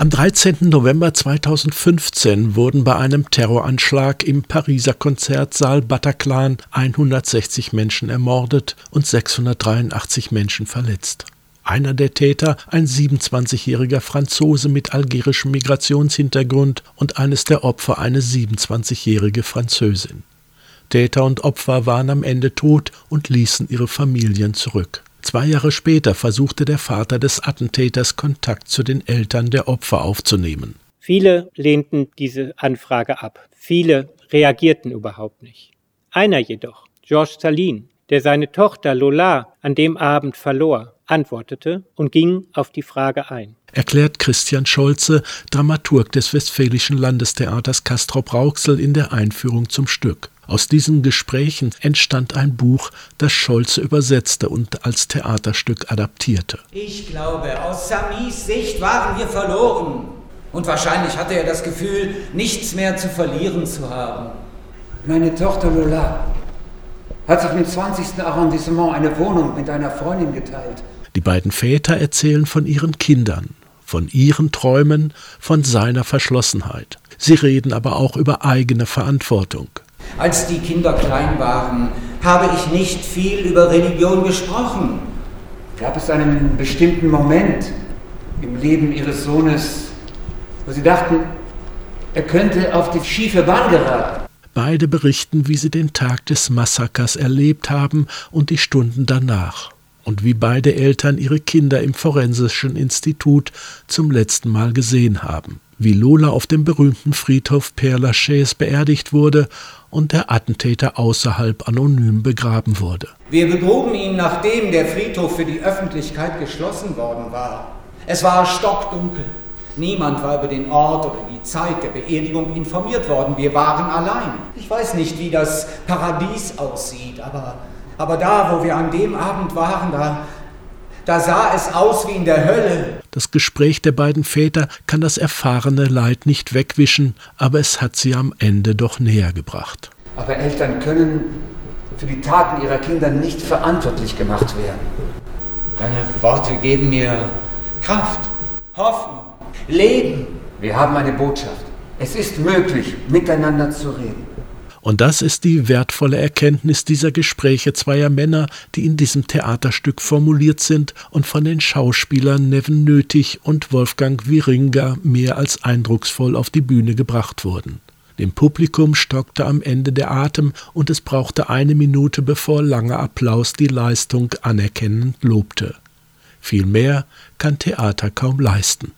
Am 13. November 2015 wurden bei einem Terroranschlag im Pariser Konzertsaal Bataclan 160 Menschen ermordet und 683 Menschen verletzt. Einer der Täter, ein 27-jähriger Franzose mit algerischem Migrationshintergrund und eines der Opfer eine 27-jährige Französin. Täter und Opfer waren am Ende tot und ließen ihre Familien zurück. Zwei Jahre später versuchte der Vater des Attentäters Kontakt zu den Eltern der Opfer aufzunehmen. Viele lehnten diese Anfrage ab. Viele reagierten überhaupt nicht. Einer jedoch, Georges Salin, der seine Tochter Lola an dem Abend verlor, antwortete und ging auf die Frage ein. Erklärt Christian Scholze, Dramaturg des Westfälischen Landestheaters Castrop-Rauxel in der Einführung zum Stück. Aus diesen Gesprächen entstand ein Buch, das Scholze übersetzte und als Theaterstück adaptierte. Ich glaube, aus Samis Sicht waren wir verloren. Und wahrscheinlich hatte er das Gefühl, nichts mehr zu verlieren zu haben. Meine Tochter Lola hat sich im 20. Arrondissement eine Wohnung mit einer Freundin geteilt. Die beiden Väter erzählen von ihren Kindern, von ihren Träumen, von seiner Verschlossenheit. Sie reden aber auch über eigene Verantwortung. Als die Kinder klein waren, habe ich nicht viel über Religion gesprochen. Gab es einen bestimmten Moment im Leben Ihres Sohnes, wo Sie dachten, er könnte auf die schiefe Bahn geraten? Beide berichten, wie sie den Tag des Massakers erlebt haben und die Stunden danach und wie beide Eltern ihre Kinder im forensischen Institut zum letzten Mal gesehen haben wie Lola auf dem berühmten Friedhof Père Lachaise beerdigt wurde und der Attentäter außerhalb anonym begraben wurde. Wir begruben ihn, nachdem der Friedhof für die Öffentlichkeit geschlossen worden war. Es war stockdunkel. Niemand war über den Ort oder die Zeit der Beerdigung informiert worden. Wir waren allein. Ich weiß nicht, wie das Paradies aussieht, aber, aber da, wo wir an dem Abend waren, da, da sah es aus wie in der Hölle. Das Gespräch der beiden Väter kann das erfahrene Leid nicht wegwischen, aber es hat sie am Ende doch näher gebracht. Aber Eltern können für die Taten ihrer Kinder nicht verantwortlich gemacht werden. Deine Worte geben mir Kraft, Hoffnung, Leben. Wir haben eine Botschaft. Es ist möglich, miteinander zu reden. Und das ist die wertvolle Erkenntnis dieser Gespräche zweier Männer, die in diesem Theaterstück formuliert sind und von den Schauspielern Neven Nötig und Wolfgang Wieringer mehr als eindrucksvoll auf die Bühne gebracht wurden. Dem Publikum stockte am Ende der Atem und es brauchte eine Minute, bevor langer Applaus die Leistung anerkennend lobte. Viel mehr kann Theater kaum leisten.